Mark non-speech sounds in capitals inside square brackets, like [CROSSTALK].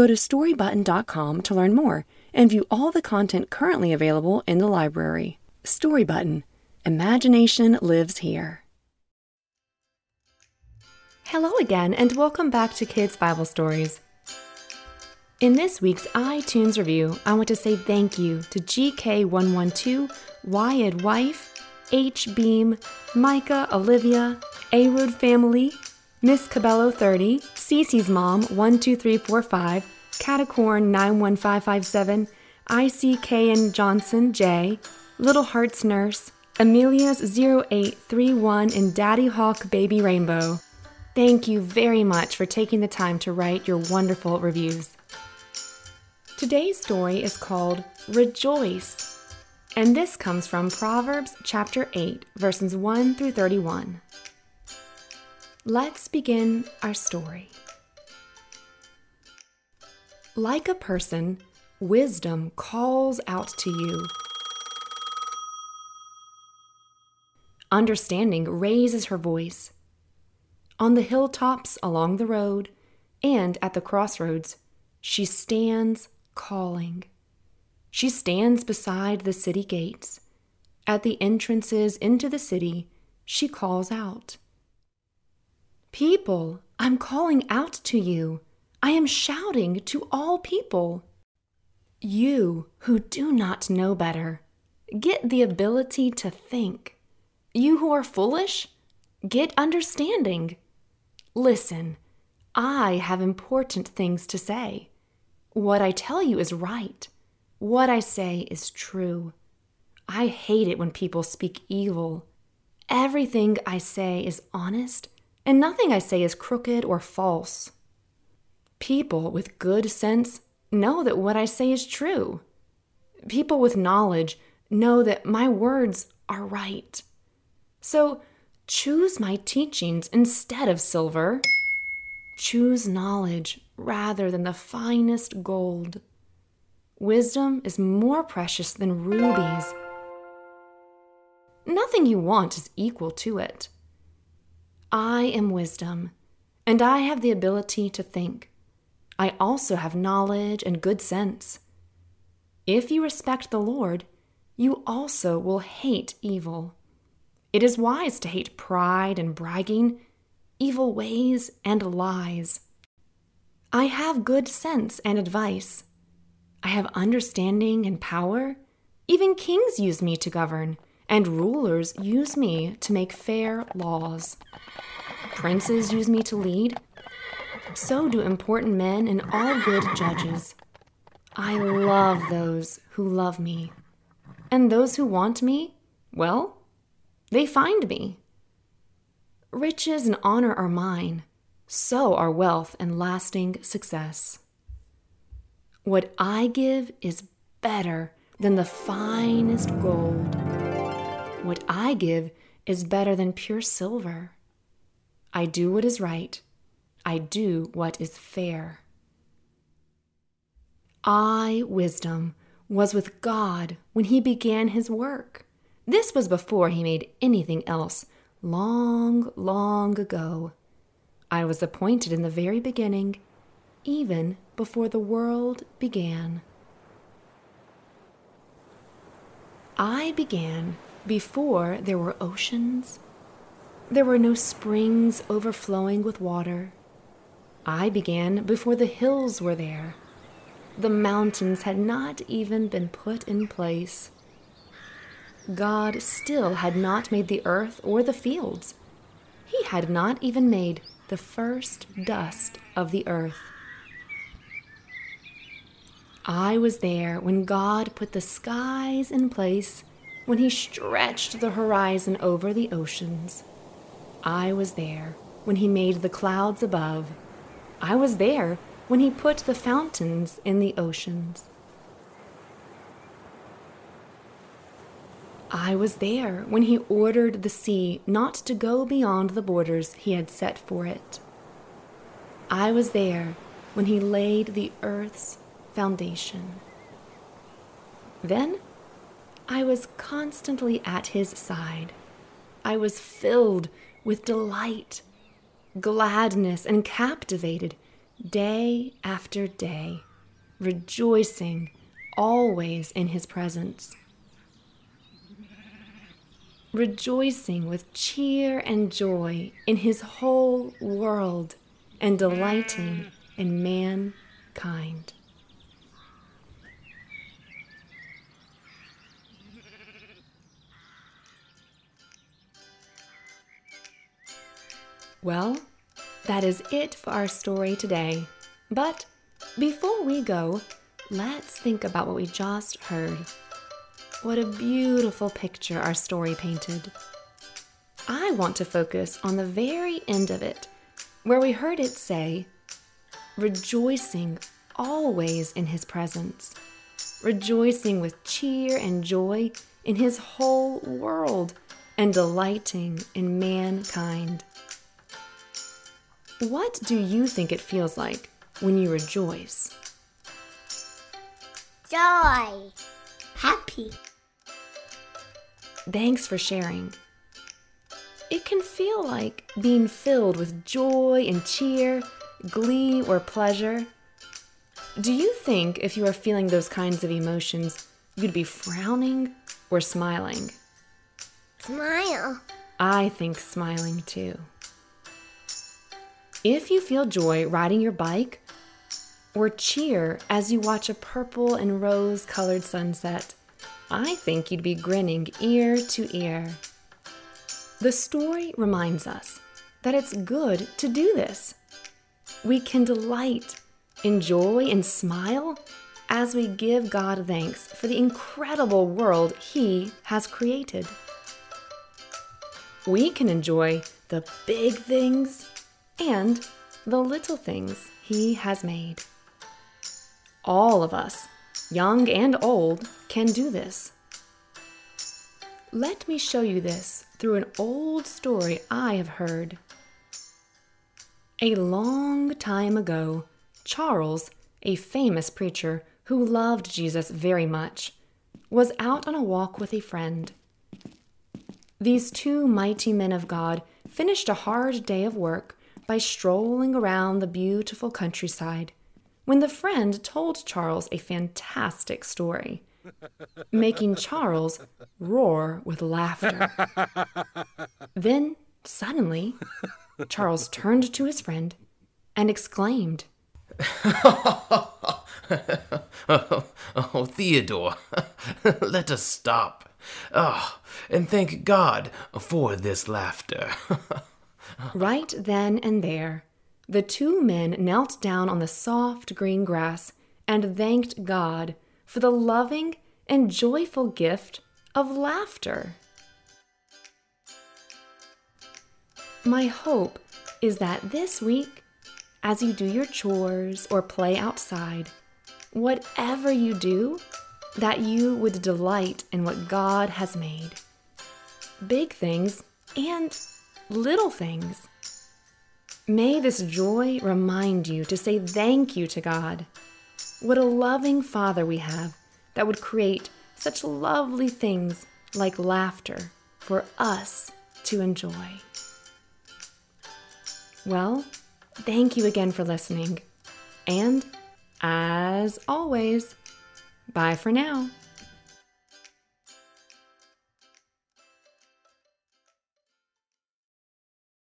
Go to storybutton.com to learn more and view all the content currently available in the library. Storybutton Imagination lives here. Hello again, and welcome back to Kids Bible Stories. In this week's iTunes review, I want to say thank you to GK112, Wyatt Wife, H Beam, Micah, Olivia, A Family, Miss Cabello 30, Cece's Mom 12345, Catacorn 91557, ICK and Johnson J, Little Hearts Nurse, Amelia's 0831 and Daddy Hawk Baby Rainbow. Thank you very much for taking the time to write your wonderful reviews. Today's story is called Rejoice, and this comes from Proverbs chapter 8, verses 1 through 31. Let's begin our story. Like a person, wisdom calls out to you. Understanding raises her voice. On the hilltops along the road and at the crossroads, she stands calling. She stands beside the city gates. At the entrances into the city, she calls out People, I'm calling out to you. I am shouting to all people. You who do not know better, get the ability to think. You who are foolish, get understanding. Listen, I have important things to say. What I tell you is right. What I say is true. I hate it when people speak evil. Everything I say is honest, and nothing I say is crooked or false. People with good sense know that what I say is true. People with knowledge know that my words are right. So choose my teachings instead of silver. Choose knowledge rather than the finest gold. Wisdom is more precious than rubies. Nothing you want is equal to it. I am wisdom, and I have the ability to think. I also have knowledge and good sense. If you respect the Lord, you also will hate evil. It is wise to hate pride and bragging, evil ways and lies. I have good sense and advice. I have understanding and power. Even kings use me to govern, and rulers use me to make fair laws. Princes use me to lead. So do important men and all good judges. I love those who love me. And those who want me, well, they find me. Riches and honor are mine, so are wealth and lasting success. What I give is better than the finest gold. What I give is better than pure silver. I do what is right. I do what is fair. I, wisdom, was with God when he began his work. This was before he made anything else, long, long ago. I was appointed in the very beginning, even before the world began. I began before there were oceans. There were no springs overflowing with water. I began before the hills were there. The mountains had not even been put in place. God still had not made the earth or the fields. He had not even made the first dust of the earth. I was there when God put the skies in place, when He stretched the horizon over the oceans. I was there when He made the clouds above. I was there when he put the fountains in the oceans. I was there when he ordered the sea not to go beyond the borders he had set for it. I was there when he laid the earth's foundation. Then I was constantly at his side. I was filled with delight, gladness, and captivated day after day, rejoicing always in his presence rejoicing with cheer and joy in his whole world and delighting in mankind. Well, that is it for our story today. But before we go, let's think about what we just heard. What a beautiful picture our story painted. I want to focus on the very end of it, where we heard it say, rejoicing always in his presence, rejoicing with cheer and joy in his whole world, and delighting in mankind. What do you think it feels like when you rejoice? Joy. Happy. Thanks for sharing. It can feel like being filled with joy and cheer, glee, or pleasure. Do you think if you are feeling those kinds of emotions, you'd be frowning or smiling? Smile. I think smiling too. If you feel joy riding your bike, or cheer as you watch a purple and rose colored sunset, I think you'd be grinning ear to ear. The story reminds us that it's good to do this. We can delight, enjoy, and smile as we give God thanks for the incredible world He has created. We can enjoy the big things and the little things He has made. All of us young and old, can do this. Let me show you this through an old story I have heard. A long time ago, Charles, a famous preacher who loved Jesus very much, was out on a walk with a friend. These two mighty men of God finished a hard day of work by strolling around the beautiful countryside when the friend told Charles a fantastic story, making Charles roar with laughter. [LAUGHS] then, suddenly, Charles turned to his friend and exclaimed, [LAUGHS] oh, Theodore, [LAUGHS] let us stop. Oh, and thank God for this laughter. Right then and there, the two men knelt down on the soft green grass and thanked God for the loving and joyful gift of laughter. My hope is that this week, as you do your chores or play outside, whatever you do, that you would delight in what God has made. Big things and little things. May this joy remind you to say thank you to God. What a loving Father we have that would create such lovely things like laughter for us to enjoy. Well, thank you again for listening. And as always, bye for now.